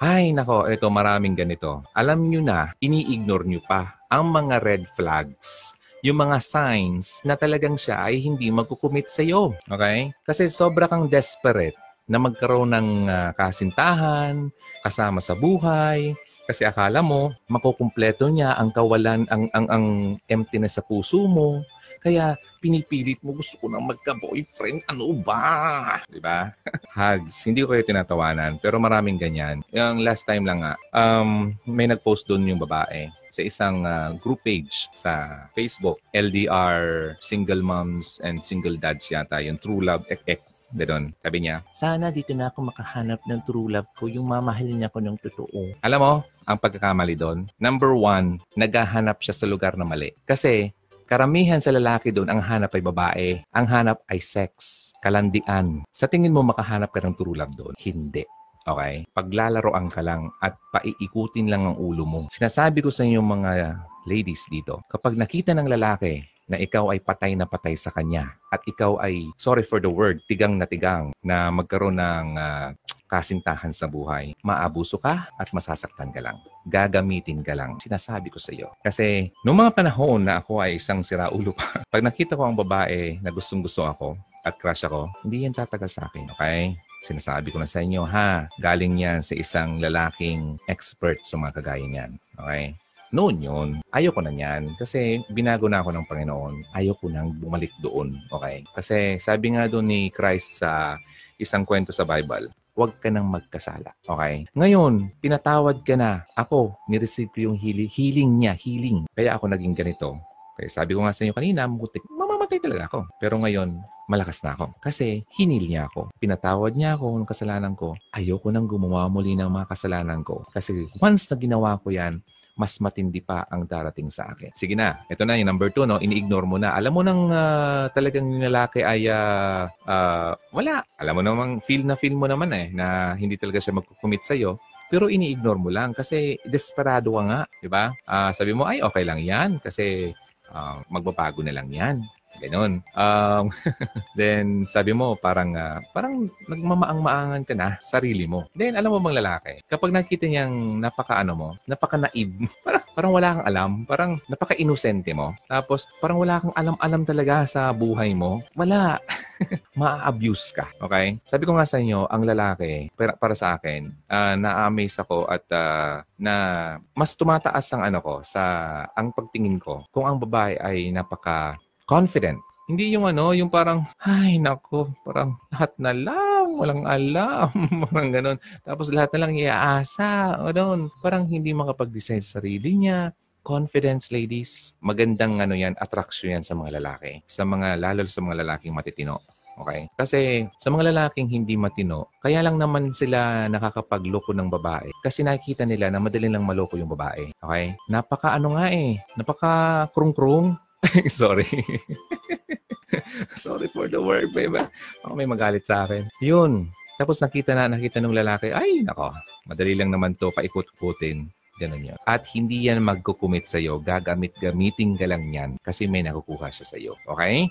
Ay, nako, ito maraming ganito. Alam nyo na, ini-ignore nyo pa ang mga red flags yung mga signs na talagang siya ay hindi magkukumit sa iyo. Okay? Kasi sobra kang desperate na magkaroon ng uh, kasintahan, kasama sa buhay, kasi akala mo makukumpleto niya ang kawalan ang ang ang emptiness sa puso mo kaya pinipilit mo, gusto ko nang magka-boyfriend. Ano ba? Di ba? Hugs. Hindi ko kayo tinatawanan. Pero maraming ganyan. Yung last time lang nga, um, may nag-post doon yung babae sa isang uh, group page sa Facebook. LDR, single moms and single dads yata. Yung True Love Ek Ek. Ganon. Sabi niya, sana dito na ako makahanap ng true love ko, yung mamahalin niya ko ng totoo. Alam mo, ang pagkakamali doon, number one, naghahanap siya sa lugar na mali. Kasi Karamihan sa lalaki doon, ang hanap ay babae. Ang hanap ay sex, kalandian. Sa tingin mo makahanap ka ng true love doon? Hindi. Okay? Paglalaroan ka lang at paiikutin lang ang ulo mo. Sinasabi ko sa inyo mga ladies dito, kapag nakita ng lalaki na ikaw ay patay na patay sa kanya at ikaw ay, sorry for the word, tigang na tigang na magkaroon ng uh, kasintahan sa buhay, maabuso ka at masasaktan ka lang. Gagamitin ka lang. Sinasabi ko sa iyo. Kasi noong mga panahon na ako ay isang siraulo pa, pag nakita ko ang babae na gustong gusto ako at crush ako, hindi yan tatagal sa akin. Okay? Sinasabi ko na sa inyo, ha? Galing yan sa isang lalaking expert sa mga kagaya niyan. Okay? Noon yun, ayoko na niyan. Kasi binago na ako ng Panginoon. Ayoko nang bumalik doon. Okay? Kasi sabi nga doon ni Christ sa isang kwento sa Bible, huwag ka nang magkasala. Okay? Ngayon, pinatawad ka na. Ako, nireceive ko yung healing, healing niya, healing. Kaya ako naging ganito. Kaya sabi ko nga sa inyo kanina, mutik, mamamatay talaga ako. Pero ngayon, malakas na ako. Kasi hinil niya ako. Pinatawad niya ako ng kasalanan ko. Ayoko nang gumawa muli ng mga kasalanan ko. Kasi once na ginawa ko yan, mas matindi pa ang darating sa akin. Sige na, ito na yung number two, no? ini-ignore mo na. Alam mo nang uh, talagang yung lalaki ay uh, uh, wala. Alam mo namang feel na feel mo naman eh na hindi talaga siya magkukumit sa'yo. Pero ini-ignore mo lang kasi desperado ka nga, di ba? Uh, sabi mo, ay okay lang yan kasi uh, magbabago na lang yan. Ganon. Um, then, sabi mo, parang, uh, parang nagmamaang-maangan ka na sarili mo. Then, alam mo bang lalaki, kapag nakita niyang napaka-ano mo, napaka-naib, parang, parang wala kang alam, parang napaka-inosente mo, tapos parang wala kang alam-alam talaga sa buhay mo, wala. ma-abuse ka. Okay? Sabi ko nga sa inyo, ang lalaki, para, para sa akin, uh, na-amaze ako at uh, na mas tumataas ang ano ko sa ang pagtingin ko kung ang babae ay napaka confident. Hindi yung ano, yung parang, ay nako, parang lahat na lang, walang alam, parang ganun. Tapos lahat na lang iaasa, ganun. Parang hindi makapag-decide sa sarili niya. Confidence, ladies. Magandang ano yan, attraction yan sa mga lalaki. Sa mga, lalo sa mga lalaking matitino. Okay? Kasi sa mga lalaking hindi matino, kaya lang naman sila nakakapagloko ng babae. Kasi nakikita nila na madali lang maloko yung babae. Okay? Napaka ano nga eh. Napaka krung-krung Sorry. Sorry for the word, babe. Oh, may magalit sa akin. Yun. Tapos nakita na, nakita ng lalaki, ay, nako, madali lang naman to paikot-ikutin. Ganun yun. At hindi yan magkukumit sa'yo. Gagamit-gamitin ka lang yan kasi may nakukuha siya sa'yo. Okay?